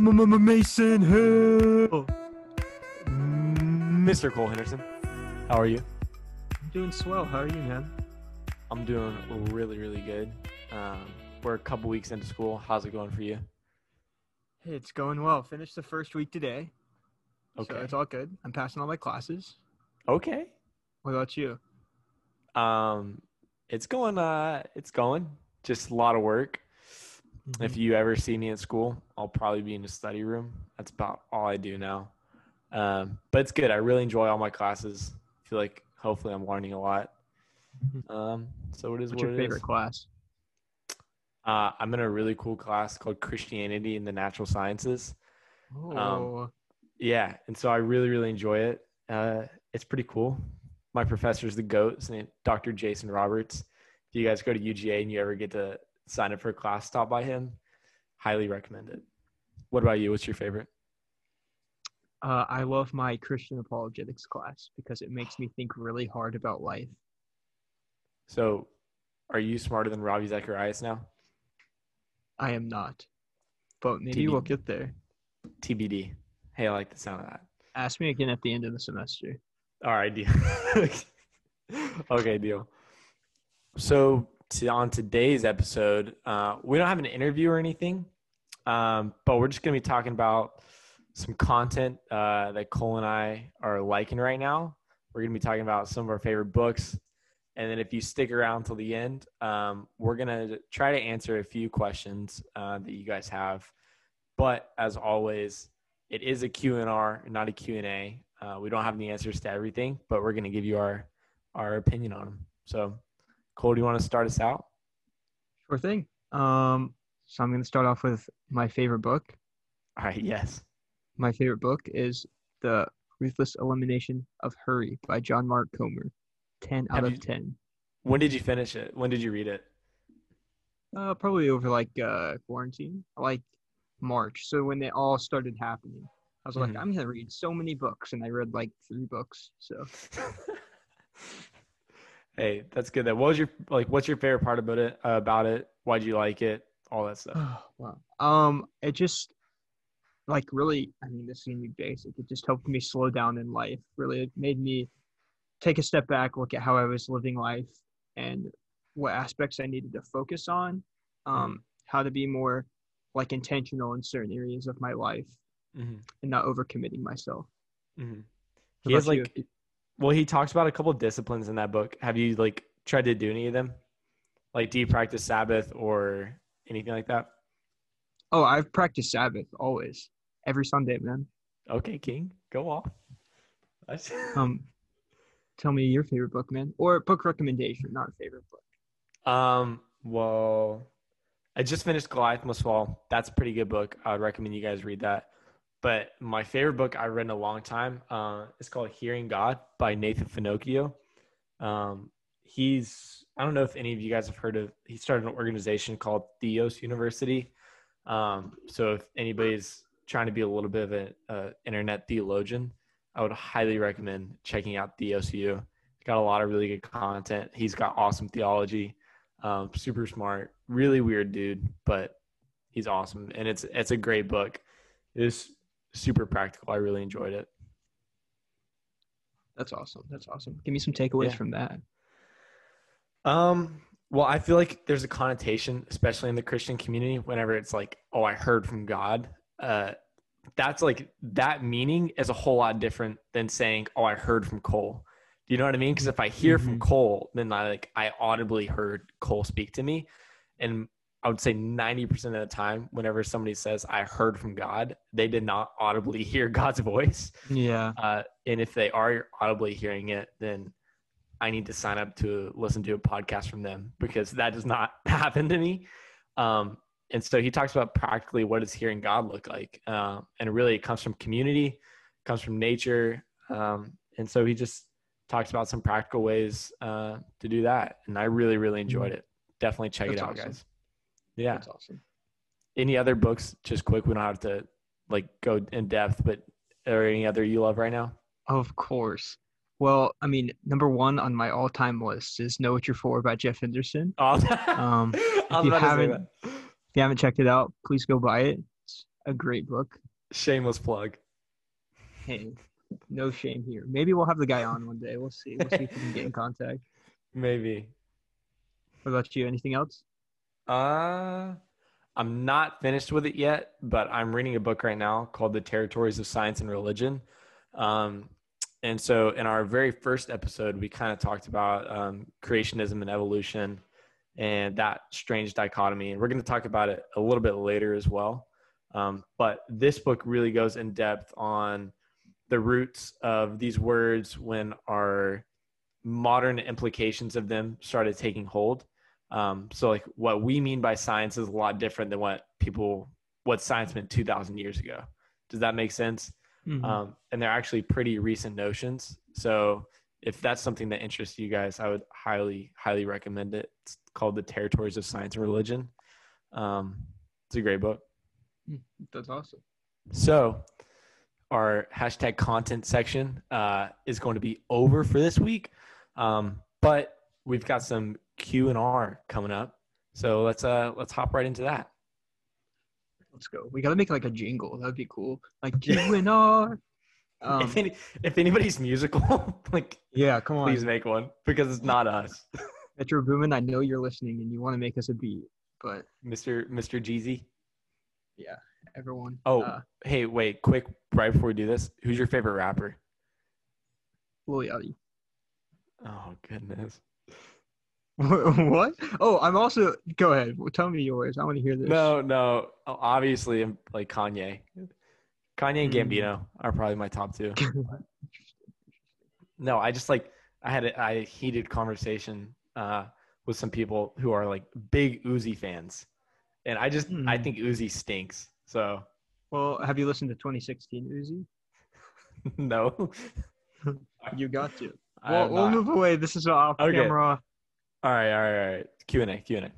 Mason Hill. Mr. Cole Henderson, how are you? I'm doing swell. How are you, man? I'm doing really, really good. Um, we're a couple weeks into school. How's it going for you? It's going well. Finished the first week today. Okay. So it's all good. I'm passing all my classes. Okay. What about you? Um, it's going. Uh, it's going. Just a lot of work. If you ever see me at school, I'll probably be in a study room. That's about all I do now. Um, but it's good. I really enjoy all my classes. I feel like hopefully I'm learning a lot. Mhm. Um, so it is What's what your it favorite is. class? Uh, I'm in a really cool class called Christianity in the Natural Sciences. Oh, Yeah, and so I really, really enjoy it. Uh, it's pretty cool. My professor's the goat. Dr. Jason Roberts. If you guys go to UGA and you ever get to sign up for a class, taught by him. Highly recommend it. What about you? What's your favorite? uh, I love my Christian apologetics class because it makes me think really hard about life. So, are you smarter than Ravi Zacharias now? I am not, but maybe we'll get there. TBD. Hey, I like the sound of that. Ask me again at the end of the semester. All right, deal. okay, deal. So to, on today's episode, uh, we don't have an interview or anything, um, but we're just going to be talking about some content uh, that Cole and I are liking right now. We're going to be talking about some of our favorite books, and then if you stick around till the end, um, we're going to try to answer a few questions uh, that you guys have. But as always, it is a Q&R, not a Q&A. Uh, we don't have the answers to everything, but we're going to give you our our opinion on them. So, Cole, do you want to start us out? Sure thing. Um, so I'm going to start off with my favorite book. All right. Yes. My favorite book is The Ruthless Elimination of Hurry by John Mark Comer. 10 out Have of you- 10. When did you finish it? When did you read it? Uh, probably over like uh, quarantine, like March. So when they all started happening, I was like, Mhm. I'm going to read so many books. And I read like three books. So hey, that's good. That what was your like? What's your favorite part about it? Uh, about it? Why'd you like it? All that stuff. Oh, wow. Um, it just like really, I mean, this is gonna be basic. It just helped me slow down in life. Really, it made me take a step back, look at how I was living life and what aspects I needed to focus on. Um, how to be more like intentional in certain areas of my life hmm and not overcommitting myself. hmm He has about you? Well, he talks about a couple of disciplines in that book. Have you like tried to do any of them? Like, do you practice Sabbath or anything like that? Oh, I've practiced Sabbath always, every Sunday, man. Okay, King, go off. Um, tell me your favorite book, man, or book recommendation, not a favorite book. Um, well, I just finished Goliath Must Fall. That's a pretty good book. I would recommend you guys read that. But my favorite book I've read in a long time uh, is called Hearing God by Nathan Finochio. Um, he's, I don't know if any of you guys have heard of, he started an organization called Theos University. Um, so if anybody's trying to be a little bit of an uh, internet theologian, I would highly recommend checking out Theos U. He's got a lot of really good content. He's got awesome theology um, super smart, really weird dude, but he's awesome, and it's it's a great book. It is super practical. I really enjoyed it. That's awesome. That's awesome. Give me some takeaways Yeah. from that. Um, well, I feel like there's a connotation, especially in the Christian community, whenever it's like, "Oh, I heard from God." Uh, that's like that meaning is a whole lot different than saying, "Oh, I heard from Cole." Do you know what I mean? Because if I hear from Mhm. Cole, then I like I audibly heard Cole speak to me, and I would say ninety percent of the time, whenever somebody says I heard from God, they did not audibly hear God's voice. Yeah. Uh, and if they are audibly hearing it, then I need to sign up to listen to a podcast from them because that does not happen to me. Um, and so he talks about practically what does hearing God look like, um, and really it comes from community, comes from nature, um, and so he just talks about some practical ways uh, to do that, and I really really enjoyed it. Definitely check That's it out, awesome. guys. Yeah. That's awesome. Any other books? Just quick. We don't have to like go in depth, but or any other you love right now? Of course. Well, I mean, number one on my all-time list is "Know What You're For" by Jeff Henderson. Oh, Um, I was you about to say haven't- If you haven't checked it out, please go buy it. It's a great book. Shameless plug. Hey, no shame here. Maybe we'll have the guy on one day. We'll see. We'll see if we can get in contact. Maybe. What about you? Anything else? Uh, I'm not finished with it yet, but I'm reading a book right now called The Territories of Science and Religion. Um, and so, in our very first episode, we kind of talked about um, creationism and evolution and that strange dichotomy. And we're going to talk about it a little bit later as well. Um, but this book really goes in depth on the roots of these words when our modern implications of them started taking hold. Um, so, like, what we mean by science is a lot different than what people, what science meant 2,000 years ago. Does that make sense? Mhm. Um, and they're actually pretty recent notions. So, if that's something that interests you guys, I would highly, highly recommend it. It's called The Territories of Science and Religion. Um, it's a great book. That's awesome. So, our hashtag content section uh, is going to be over for this week, um, but we've got some Q and R coming up. So let's uh let's hop right into that. Let's go. We gotta make like a jingle. That'd be cool. Like Q and R. Um, if any, if anybody's musical, like yeah, come on, please make one because it's not us, Metro Boomin. I know you're listening and you want to make us a beat, but Mister Mister Jeezy. yeah, everyone. Oh, uh, hey, wait, quick, right before we do this, who's your favorite rapper? Lil Yachty. Oh goodness. what? Oh, I'm also. Go ahead. Tell me yours. I want to hear this. No, no. Obviously, I'm like Kanye. Kanye and Mm. Gambino are probably my top two. No, I just like I had a, I heated conversation uh, with some people who are like big Uzi fans, and I just I Hmm. think Uzi stinks. So well, have you listened to 2016 Uzi? no, You got to. Well, we'll move away. This is off Okay. camera. All right, all right, all right. Q and A, Q and A,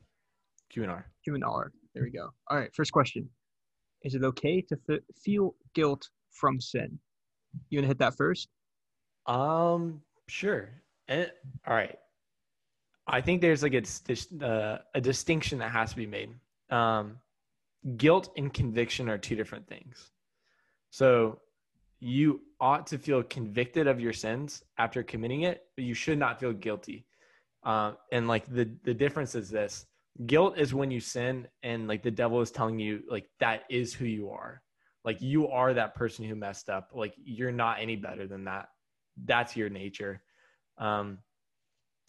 Q and R. Human dollar. There we go. All right. First question: Is it okay to f- feel guilt from sin? You wanna hit that first? Um, sure. And, all right. I think there's like a dis- uh, a distinction that has to be made. Um, guilt and conviction are two different things. So you ought to feel convicted of your sins after committing it, but you should not feel guilty. Um, and like the the difference is this: guilt is when you sin, and like the devil is telling you like that is who you are. Like you are that person who messed up. Like you're not any better than that. That's your nature, um,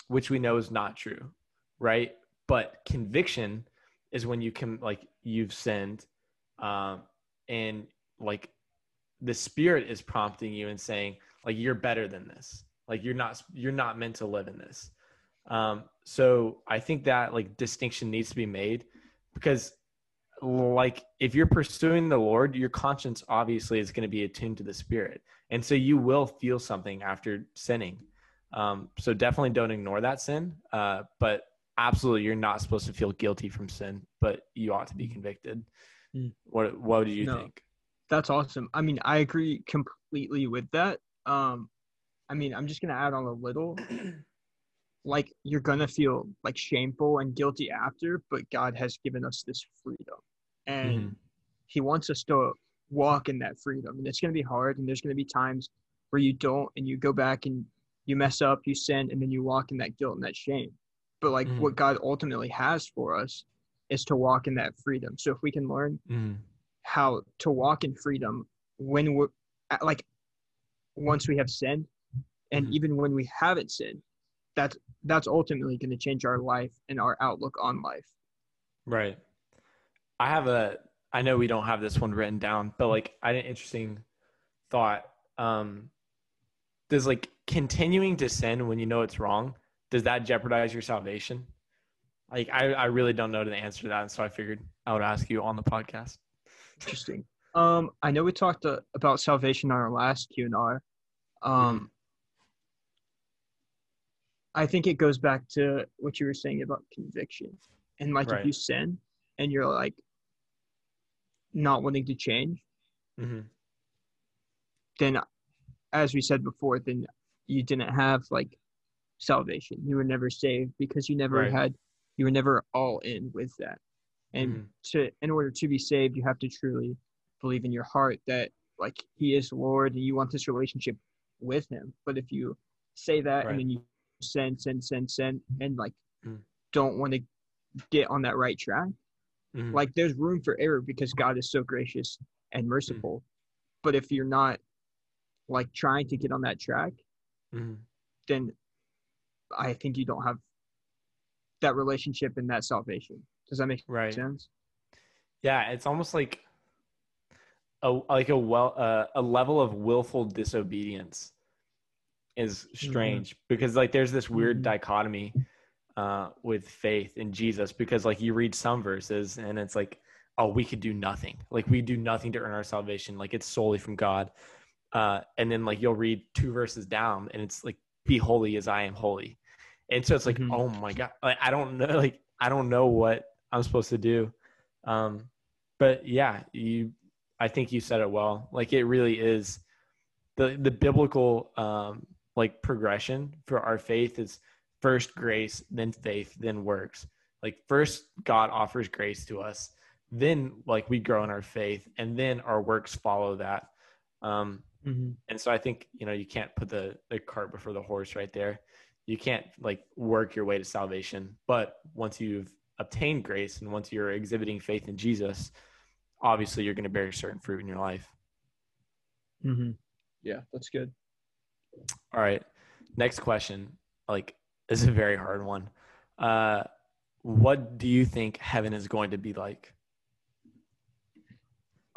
which we know is not true, right? But conviction is when you can like you've sinned, um, and like the spirit is prompting you and saying like you're better than this. Like you're not you're not meant to live in this. Um, so I think that like distinction needs to be made because like if you're pursuing the Lord, your conscience obviously is going to be attuned to the spirit. And so you will feel something after sinning. Um, so definitely don't ignore that sin. Uh, but absolutely you're not supposed to feel guilty from sin, but you ought to be convicted. Mm. What what do you No. think? That's awesome. I mean, I agree completely with that. Um, I mean, I'm just gonna add on a little. Like you're gonna feel like shameful and guilty after, but God has given us this freedom, and Mhm. He wants us to walk in that freedom. And it's gonna be hard, and there's gonna be times where you don't, and you go back and you mess up, you sin, and then you walk in that guilt and that shame. But like Mhm. what God ultimately has for us is to walk in that freedom. So if we can learn Mhm. how to walk in freedom when we're like once we have sinned and Mhm. even when we haven't sinned that's that's ultimately going to change our life and our outlook on life Right. I have a I know we don't have this one written down, but like I had an interesting thought. Um does like continuing to sin when you know it's wrong, does that jeopardize your salvation? Like I, I really don't know the answer to that, and so I figured I would ask you on the podcast. interesting um i know we talked uh, about salvation on our last q&r um i think it goes back to what you were saying about conviction and like Right. if you sin and you're like not wanting to change hmm then as we said before then you didn't have like salvation you were never saved because you never Right. had you were never all in with that and Mhm. to in order to be saved you have to truly believe in your heart that like he is Lord and you want this relationship with him. But if you say that Right. and then you sin, sin, sin, sin, and like Mm. don't want to get on that right track, Mhm. like there's room for error because God is so gracious and merciful. But if you're not like trying to get on that track, Mhm. then I think you don't have that relationship and that salvation. Does that make Right. sense? Yeah, it's almost like a like a well uh, a level of willful disobedience is strange because like there's this weird Mhm. dichotomy uh, with faith in Jesus because like you read some verses and it's like oh we could do nothing. Like we do nothing to earn our salvation. Like it's solely from God. Uh, and then like you'll read two verses down and it's like be holy as I am holy. And so it's like Mhm. oh my god like I don't know like I don't know what I'm supposed to do. Um but yeah you i think you said it well. Like it really is the the biblical um like progression for our faith is first grace then faith then works like first god offers grace to us then like we grow in our faith and then our works follow that um Mm-hmm. and so i think you know you can't put the the cart before the horse right there you can't like work your way to salvation but once you've obtained grace and once you're exhibiting faith in jesus obviously you're going to bear certain fruit in your life Mm-hmm. Yeah, that's good. All right next question like this is a very hard one uh what do you think heaven is going to be like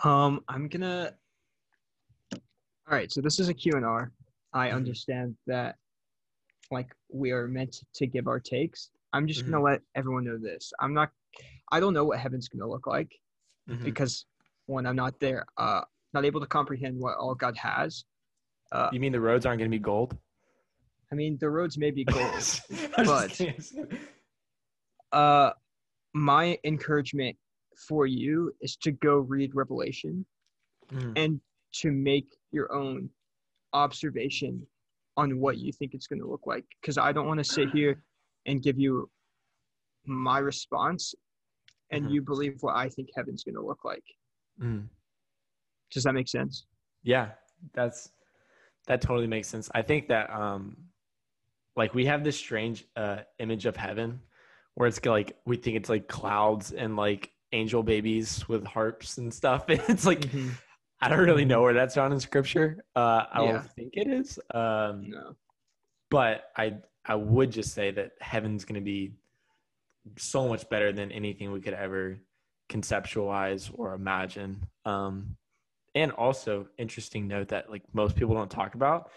Um, I'm gonna. All right, so this is a Q and R. I Mhm. understand that, like, we are meant to give our takes. I'm just gonna let everyone know this. I'm not. I don't know what heaven's gonna look like Mhm. because when I'm not there, uh, not able to comprehend what all God has. Uh, you mean the roads aren't going to be gold I mean, the roads may be gold. But- uh, my encouragement for you is to go read Revelation Mhm. and to make your own observation on what you think it's going to look like because i don't want to sit here and give you my response and Mhm. you believe what i think heaven's going to look like Mhm. does that make sense Yeah, that's that totally makes sense. I think that um like we have this strange uh image of heaven where it's like we think it's like clouds and like angel babies with harps and stuff. It's like I don't really know where that's found in scripture. Uh I Yeah. don't think it is. Um no but I I would just say that heaven's going to be so much better than anything we could ever conceptualize or imagine. Um, and also, interesting note that like most people don't talk about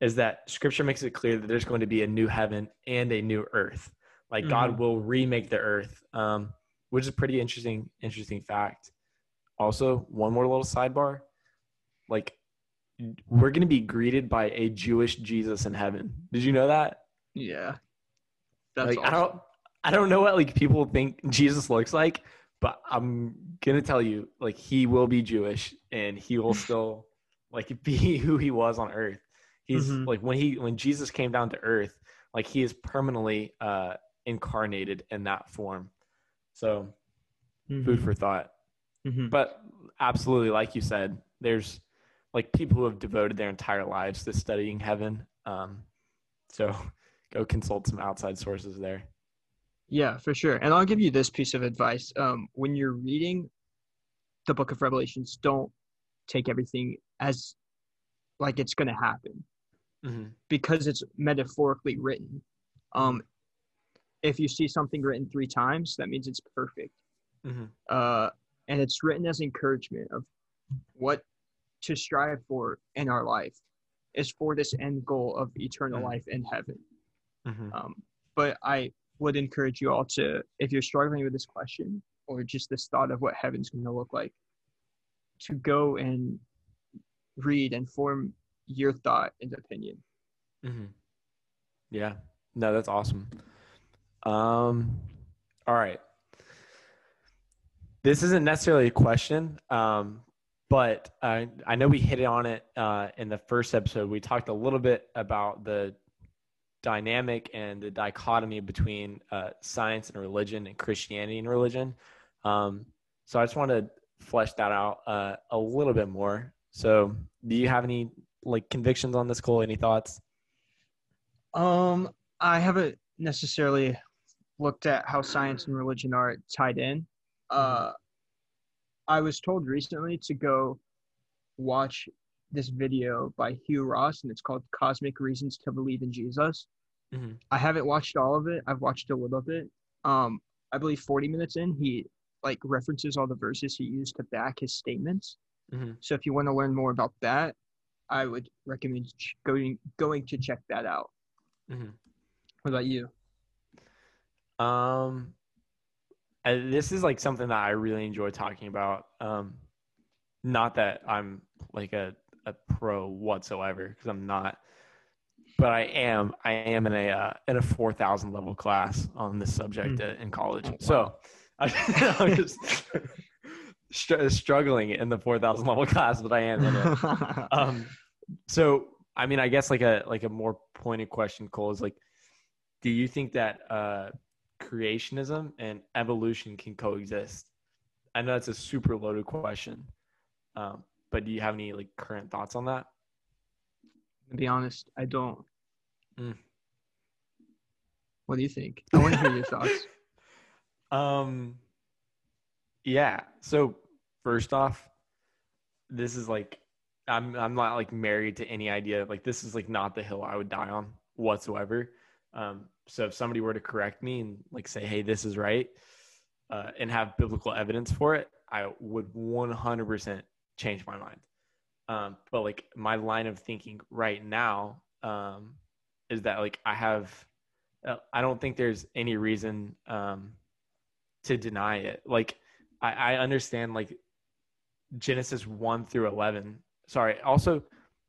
is that Scripture makes it clear that there's going to be a new heaven and a new earth. Like God Mhm. will remake the earth, um, which is a pretty interesting interesting fact. Also, one more little sidebar, like we're going to be greeted by a Jewish Jesus in heaven. Did you know that? yeah that's like I don't I don't know what like people think Jesus looks like, but I'm gonna tell you, like he will be Jewish and he will still like be who he was on earth. He's Mhm. like when he when Jesus came down to earth, like he is permanently uh incarnated in that form. So food Mhm. for thought. Mhm. But absolutely, like you said, there's like people who have devoted their entire lives to studying heaven. Um, so go consult some outside sources there. Yeah, for sure. And I'll give you this piece of advice. Um, when you're reading the book of Revelations, don't take everything as like it's going to happen Mm-hmm. because it's metaphorically written. Um, if you see something written three times, that means it's perfect. Mm-hmm. Uh, and it's written as encouragement of what to strive for in our life is for this end goal of eternal Mhm. life in heaven. Mm-hmm. Um, but I would encourage you all to, if you're struggling with this question or just this thought of what heaven's going to look like, to go and read and form your thought and opinion. Mm-hmm. Yeah. No, that's awesome. Um, all right. This isn't necessarily a question, um, but I, I know we hit on it uh, in the first episode. We talked a little bit about the dynamic and the dichotomy between uh, science and religion and Christianity and religion. Um, so I just want to flesh that out uh, a little bit more. So, do you have any like convictions on this, Cole? Any thoughts? Um, I haven't necessarily looked at how science and religion are tied in. Uh, I was told recently to go watch this video by Hugh Ross, and it's called "Cosmic Reasons to Believe in Jesus." Mm-hmm. I haven't watched all of it. I've watched a little bit. Um, I believe 40 minutes in, he like references all the verses he used to back his statements. Mm-hmm. So if you want to learn more about that, I would recommend ch- going going to check that out. Mm-hmm. What about you? Um, uh, this is like something that I really enjoy talking about. Um, not that I'm like a, a pro whatsoever because I'm not, but I am. I am in a uh, in a four thousand level class on this subject Mm. in college. Oh, wow. So I, I'm just str- struggling in the four thousand level class, but I am in it. um so i mean i guess like a like a more pointed question cole is like do you think that uh creationism and evolution can coexist i know that's a super loaded question um but do you have any like current thoughts on that to be honest, I don't. Mm. What do you think? I want to hear your thoughts. um yeah so first off this is like i'm i'm not like married to any idea like this is like not the hill i would die on whatsoever um so if somebody were to correct me and like say hey this is right uh, and have biblical evidence for it i would 100% change my mind um but like my line of thinking right now um is that like i have uh, i don't think there's any reason um to deny it. Like I, I understand like Genesis one through eleven. Sorry. Also,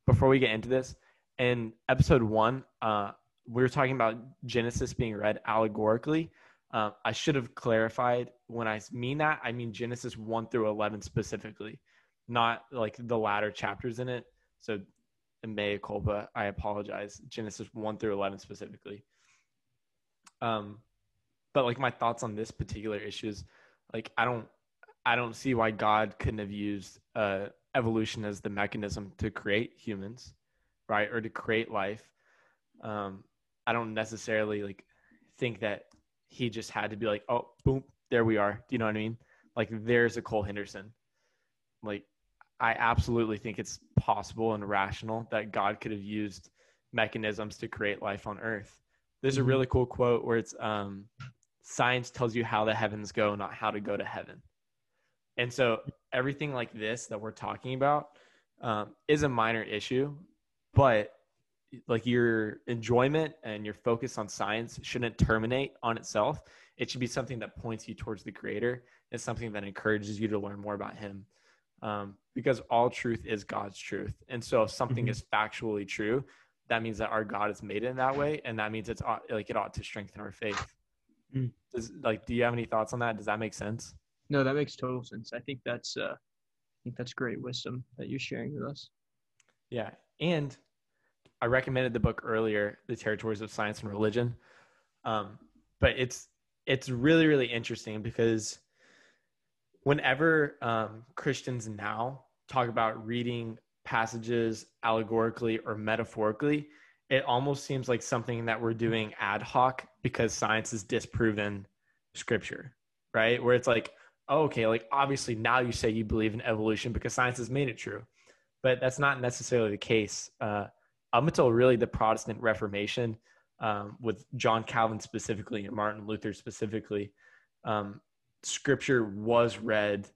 before we get into this, in episode one, uh, we were talking about Genesis being read allegorically. Um, I should have clarified when I mean that. I mean Genesis one through eleven specifically, not like the latter chapters in it. So, mea culpa. I apologize. Genesis one through eleven specifically. Um, but like my thoughts on this particular issue is like I don't I don't see why God couldn't have used uh, evolution as the mechanism to create humans, right, or to create life. Um, I don't necessarily like think that he just had to be like, oh, boom, there we are. Do you know what I mean? Like there's a Cole Henderson. Like I absolutely think it's possible and rational that God could have used mechanisms to create life on Earth. There's a Mhm. really cool quote where it's um, science tells you how the heavens go, not how to go to heaven. And so everything like this that we're talking about um, is a minor issue, but like your enjoyment and your focus on science shouldn't terminate on itself. It should be something that points you towards the creator. It's something that encourages you to learn more about him. Um, because all truth is God's truth. And so if something Mhm. is factually true, that means that our God has made it in that way. And that means it's like it ought to strengthen our faith. Mm. Does like, do you have any thoughts on that? Does that make sense? No, that makes total sense. I think that's uh, I think that's great wisdom that you're sharing with us. Yeah. And I recommended the book earlier, The Territories of Science and Religion. Um, but it's it's really, really interesting because whenever um, Christians now talk about reading passages allegorically or metaphorically, it almost seems like something that we're doing ad hoc because science has disproven scripture, right? Where it's like, oh, okay, like obviously now you say you believe in evolution because science has made it true but that's not necessarily the case. Uh, up until really the Protestant Reformation, um, with John Calvin specifically and Martin Luther specifically, um, Scripture was read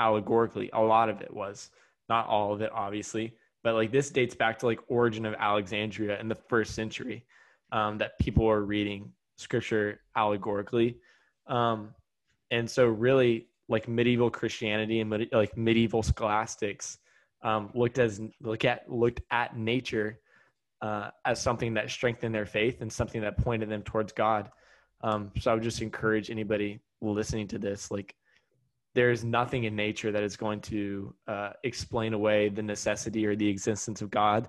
allegorically. A lot of it was, not all of it, obviously, but like this dates back to like Origen of Alexandria in the first century, um, that people were reading Scripture allegorically, um, and so really like medieval Christianity and like medieval scholastics um, looked as look at looked at nature uh, as something that strengthened their faith and something that pointed them towards God. Um, so I would just encourage anybody listening to this, like there is nothing in nature that is going to uh, explain away the necessity or the existence of God,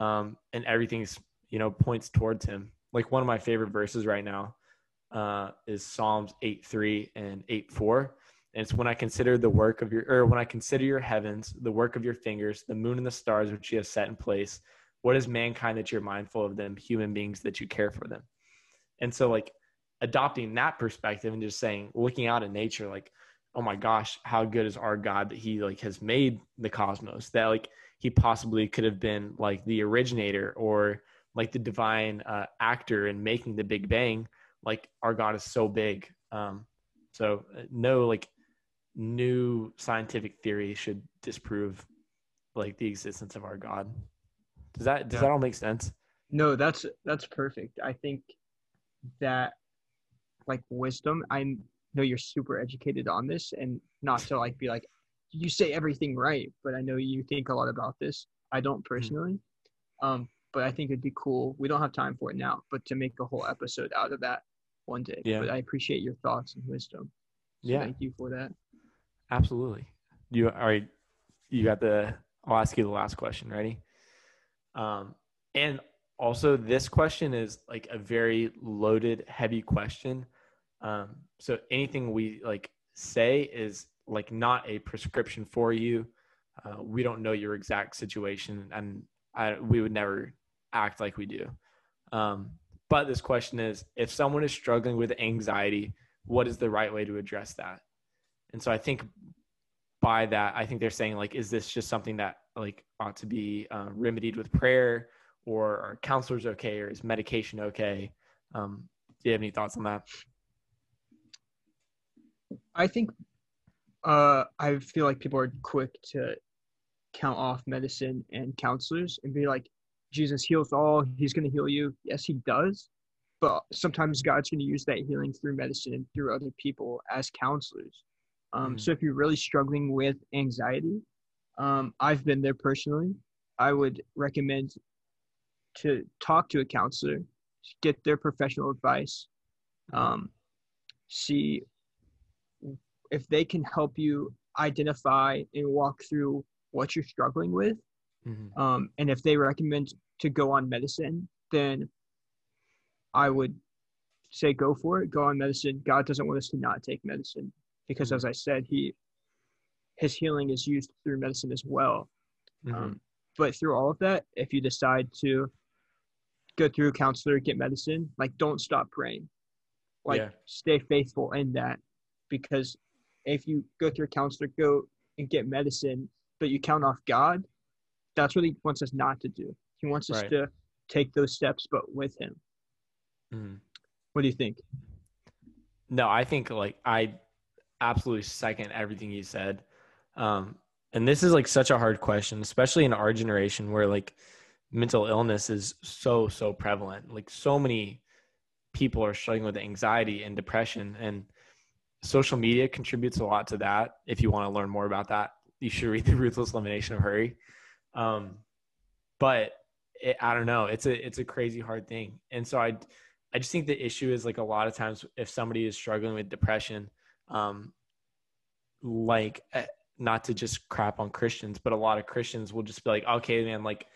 um, and everything's you know points towards Him. Like one of my favorite verses right now uh, is Psalms eight three and eight four, And it's when I consider the work of your, or when I consider your heavens, the work of your fingers, the moon and the stars which you have set in place. What is mankind that you're mindful of them, human beings that you care for them? And so, like, adopting that perspective and just saying, looking out at nature, like, oh my gosh, how good is our God that He like has made the cosmos? That like He possibly could have been like the originator or like the divine uh, actor in making the Big Bang. Like our God is so big. Um, so uh, no like new scientific theory should disprove like the existence of our God. Does that does yeah. that all make sense? No, that's that's perfect. I think that like wisdom, I know you're super educated on this and not to like be like you say everything right, but I know you think a lot about this. I don't mm-hmm. personally. Um, but I think it'd be cool. We don't have time for it now, but to make a whole episode out of that one day. Yeah. But I appreciate your thoughts and wisdom. So yeah. Thank you for that. Absolutely. You all right? You got the. I'll ask you the last question. Ready? Um, and also this question is like a very loaded, heavy question. Um, so anything we like say is like not a prescription for you. Uh, we don't know your exact situation, and I, we would never act like we do. Um, but this question is if someone is struggling with anxiety, what is the right way to address that? And so I think by that, I think they're saying, like, is this just something that like ought to be uh, remedied with prayer or are counselors okay or is medication okay? Um, do you have any thoughts on that? I think uh, I feel like people are quick to count off medicine and counselors and be like, Jesus heals all. He's going to heal you. Yes, he does. But sometimes God's going to use that healing through medicine and through other people as counselors. Um, mm. So if you're really struggling with anxiety, um, I've been there personally. I would recommend to talk to a counselor, get their professional advice, um, see if they can help you identify and walk through what you're struggling with mm-hmm. um, and if they recommend to go on medicine then i would say go for it go on medicine god doesn't want us to not take medicine because mm-hmm. as i said he his healing is used through medicine as well mm-hmm. um, but through all of that if you decide to go through a counselor get medicine like don't stop praying like yeah. stay faithful in that because if you go through a counselor, go and get medicine, but you count off God, that's what he wants us not to do. He wants us right. to take those steps, but with him. Mm. What do you think? No, I think like I absolutely second everything you said. Um, and this is like such a hard question, especially in our generation where like mental illness is so, so prevalent. Like so many people are struggling with anxiety and depression. And social media contributes a lot to that. If you want to learn more about that, you should read the Ruthless Elimination of Hurry. Um, but it, I don't know. It's a it's a crazy hard thing, and so I I just think the issue is like a lot of times if somebody is struggling with depression, um, like eh, not to just crap on Christians, but a lot of Christians will just be like, okay, man, like,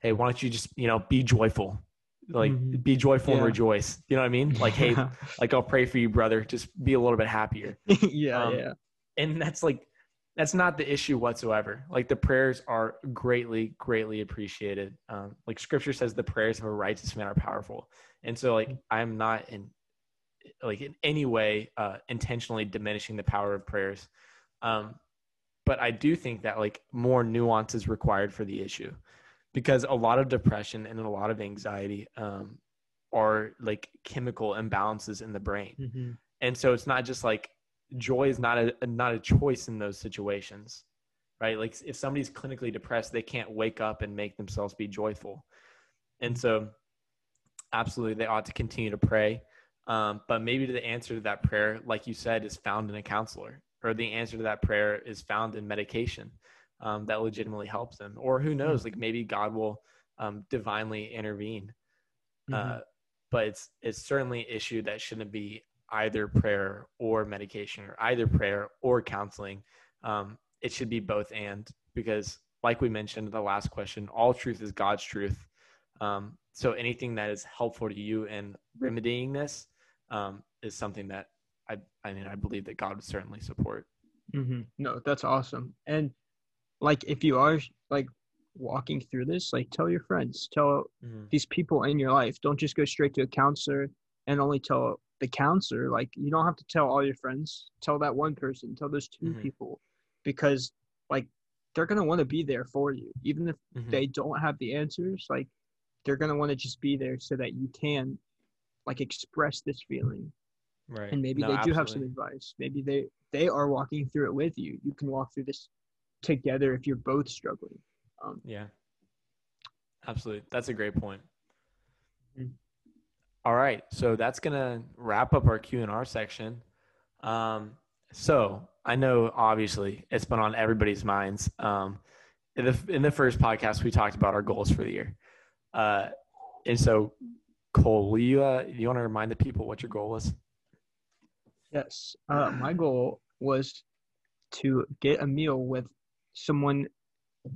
hey, why don't you just you know be joyful? Like mm-hmm. be joyful yeah. and rejoice. You know what i mean? Like hey like i'll pray for you brother. Just be a little bit happier. Yeah um, yeah. and that's like that's not the issue whatsoever. Like the prayers are greatly greatly appreciated. Um, like scripture says the prayers of a righteous man are powerful. And so like i'm not in like in any way uh, intentionally diminishing the power of prayers. Um, but i do think that like more nuance is required for the issue because a lot of depression and a lot of anxiety um, are like chemical imbalances in the brain. Mm-hmm. and so it's not just like joy is not a not a choice in those situations right? Like if somebody's clinically depressed they can't wake up and make themselves be joyful. And so absolutely they ought to continue to pray. Um, but maybe the answer to that prayer like you said is found in a counselor or the answer to that prayer is found in medication um, that legitimately helps them. Or who knows, mm-hmm. like maybe God will um, divinely intervene. Mm-hmm. Uh, but it's it's certainly an issue that shouldn't be either prayer or medication or either prayer or counseling. Um, it should be both and because, like we mentioned in the last question, all truth is God's truth. Um, so anything that is helpful to you in remedying this um, is something that I I mean I believe that God would certainly support. hmm No, that's awesome. And like, if you are like walking through this, like, tell your friends, tell Mhm. these people in your life. Don't just go straight to a counselor and only tell the counselor. Like, you don't have to tell all your friends. Tell that one person. Tell those 2 Mhm. people, because like they're gonna want to be there for you, even if Mhm. they don't have the answers. Like, they're gonna want to just be there so that you can like express this feeling right. and maybe No, they do have some advice maybe they they are walking through it with you you can walk through this together if you're both struggling um Yeah. Absolutely. That's a great point. Mm. All right. So that's going to wrap up our Q&R section. Um, so I know obviously it's been on everybody's minds. Um, in the, in the first podcast, we talked about our goals for the year. Uh, and so Cole, will you, uh, you want to remind the people what your goal was? yes uh my goal was to get a meal with someone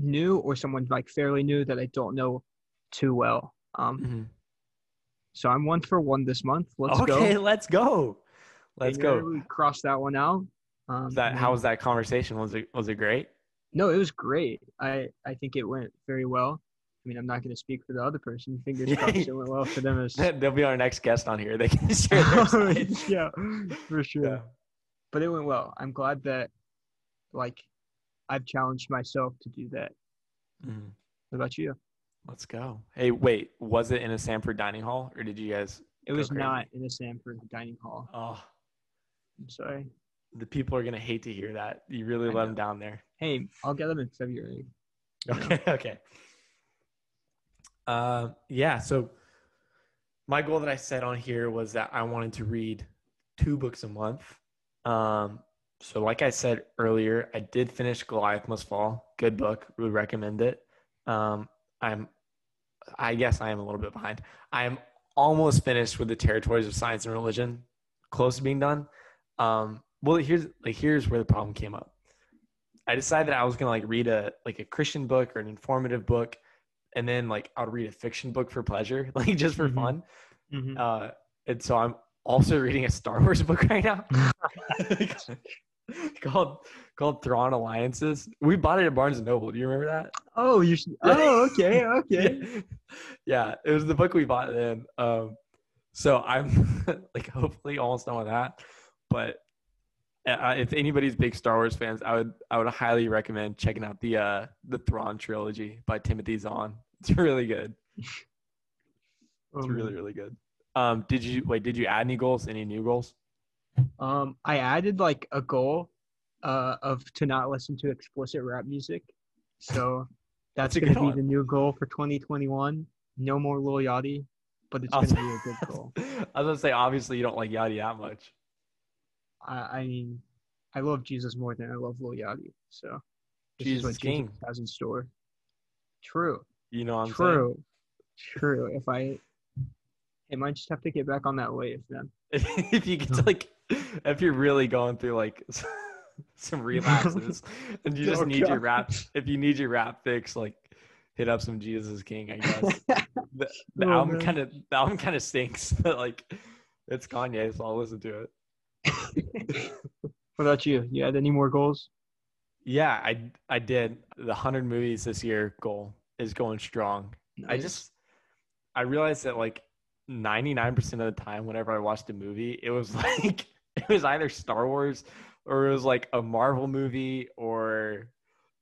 new or someone like fairly new that i don't know too well um Mm-hmm. so i'm one for one this month let's okay. go Let's go. Let's go. we cross that one out um that, how was that conversation? Was it, was it great? no it was great i i think it went very well i mean i'm not going to speak for the other person fingers crossed it went well for them as They'll be our next guest on here. They can share their yeah, for sure. Yeah. But it went well. I'm glad that, like, I've challenged myself to do that. Mhm. What about you? Let's go. Hey, wait, was it in a Sanford dining hall or did you guys? It was crazy. not in a Sanford dining hall. Oh, I'm sorry. the people are going to hate to hear that. You really I let know. them down there. Hey, I'll get them in February. Okay. Okay. Uh, yeah. So my goal that I set on here was that I wanted to read two books a month. Um, so like I said earlier, I did finish Goliath Must Fall. Good book. Would recommend it. Um, I'm, I guess I am a little bit behind. I am almost finished with the territories of science and religion. Close to being done. Um, well, here's like here's where the problem came up. I decided that I was gonna like read a like a Christian book or an informative book, and then like I'll read a fiction book for pleasure, like just for Mhm. fun. Mhm. Uh, and so I'm also reading a Star Wars book right now called called Thrawn Alliances. We bought it at Barnes and Noble. Do you remember that? Oh, you should. Oh, okay, okay. Yeah. yeah, it was the book we bought then. Um, so I'm like hopefully almost done with that. But uh, if anybody's big Star Wars fans, I would I would highly recommend checking out the uh the Thrawn trilogy by Timothy Zahn. It's really good. It's Um, really really good. Um, did you wait? Did you add any goals? Any new goals? Um, I added like a goal, uh, of to not listen to explicit rap music. So that's, gonna be the new goal for 2021. No more Lil Yachty, but it's gonna be a good goal. I was gonna say obviously you don't like Yachty that much. I, I mean, I love Jesus more than I love Lil Yachty. So this Jesus is what King. Jesus has in store. True. You know what I'm True. True. If I, I might just have to get back on that wave, saying? if you get to like, if you're really going through like some relapses and you just Oh, need your rap, if you need your rap fix, like hit up some Jesus King. I guess the, the Oh, album kind of the album kind of stinks, but like it's Kanye, so I'll listen to it. what about you? You had any more goals? Yeah, I I did the hundred movies this year goal is going strong. I just I realized that like 99% of the time whenever I watched a movie, it was like it was either Star Wars or it was like a Marvel movie or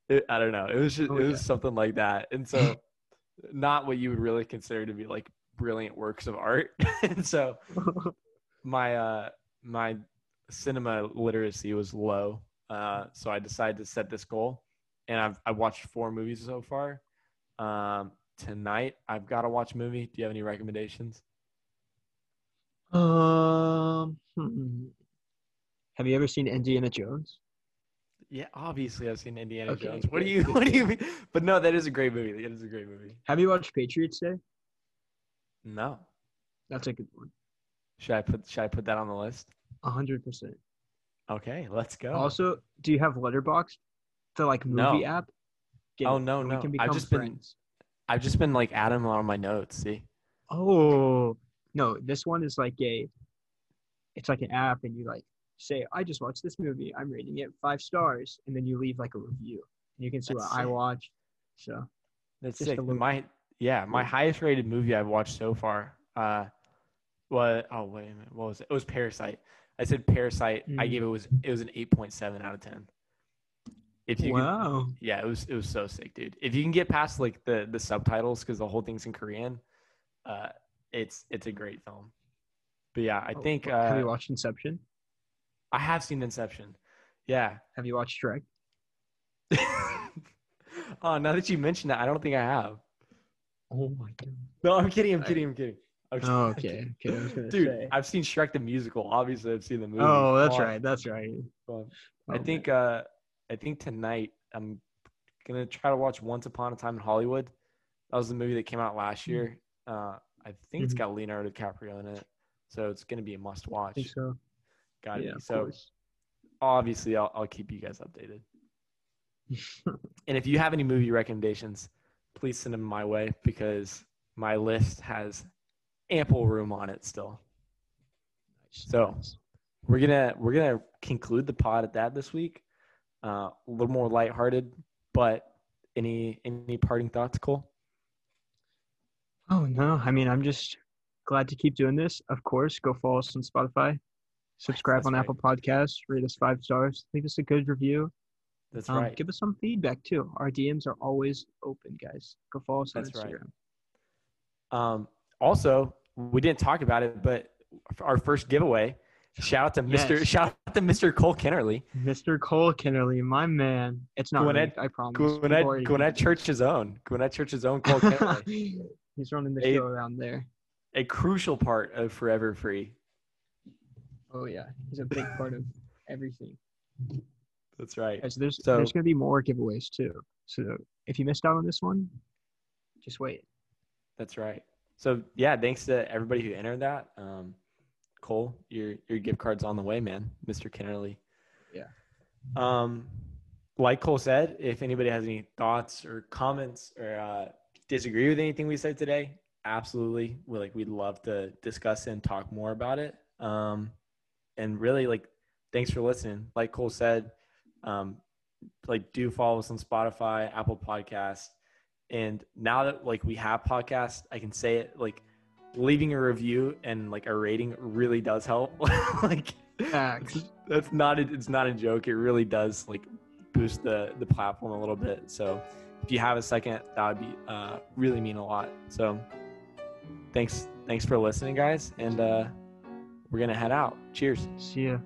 it, I don't know. It was just Oh, it was yeah. something like that. And so not what you would really consider to be like brilliant works of art. and so my uh my cinema literacy was low. Uh so I decided to set this goal and I've I watched four movies so far. Um tonight I've got to watch a movie. Do you have any recommendations? um, hmm. Have you ever seen Indiana Jones? Yeah, obviously I've seen Indiana Okay, Jones. What do you what do you mean? But no, that is a great movie. That is a great movie. Have you watched Patriots Day? No. That's a good one. Should I put should I put that on the list? A hundred percent. Okay, let's go. Also, do you have Letterboxd, the like movie No. app? Get Oh, no, no. We can I've just been- friends. I've just been like adding on my notes, see? Oh no, this one is like a. It's like an app, and you like say, I just watched this movie. I'm rating it five stars, and then you leave like a review. And you can see That's what I sick. watched. So That's sick. My yeah, my highest rated movie I've watched so far. Uh, what? Oh wait a minute. What was it? It was Parasite. I said Parasite. I Mm. gave it was it was an eight point seven out of ten. If you wow. yeah, it was it was so sick, dude. If you can get past like the the subtitles because the whole thing's in Korean, uh, it's it's a great film. But yeah, I Oh, think have you uh, watched Inception? I have seen Inception. Yeah. Have you watched Shrek? oh, now that you mention that, I don't think I have. Oh my god. No, I'm kidding. I'm I- kidding. I'm kidding. I'm kidding, Oh, okay. Okay. I Dude, say. I've seen Shrek the musical. Obviously, I've seen the movie. Oh, that's on, right. That's right. Oh, I think. Uh, I think tonight I'm gonna try to watch Once Upon a Time in Hollywood. That was the movie that came out last Hmm. year. Uh, I think it's Mhm. got Leonardo DiCaprio in it, so it's gonna be a must I watch. think so. Got yeah, it. So course. obviously, I'll I'll keep you guys updated. And if you have any movie recommendations, please send them my way because my list has ample room on it still. So- We're gonna we're gonna conclude the pod at that this week. Uh, a little more lighthearted, but any any parting thoughts, Cole? Oh no, I mean I'm just glad to keep doing this. Of course, go follow us on Spotify, subscribe That's on right. Apple Podcasts, rate us five stars, leave us a good review. That's Um, right. Give us some feedback too. Our DMs are always open, guys. Go follow us on That's right. Um, also, we didn't talk about it, but our first giveaway. Shout out to Mr. Yes. Shout out to Mr. Cole Kennerly, Mr. Cole Kennerly, my man. It's not Gwinnett- rigged, I promise. Gwinnett, already- Gwinnett Church's own, Gwinnett Church's own Cole Kennerly, He's running the Hey. show around there. a crucial part of Forever Free. Oh yeah, he's a big part of everything. That's right. Guys, there's So- there's gonna be more giveaways too. So if you missed out on this one, just wait. That's right. So yeah, thanks to everybody who entered that. Um, Cole, your your gift card's on the way, man, Mr. Kennerly. Yeah. Um, like Cole said, if anybody has any thoughts or comments or uh, disagree with anything we said today, absolutely, we like we'd love to discuss and talk more about it. Um, and really, like, thanks for listening. Like Cole said, um, like do follow us on Spotify, Apple Podcasts. And now that like we have podcasts, I can say it like leaving a review and like a rating really does help. like Facts. that's not a, it's not a joke. It really does like boost the the platform a little bit. So if you have a second, that would be uh, really mean a lot. So thanks thanks for listening, guys, and uh, we're gonna head out. Cheers. See ya.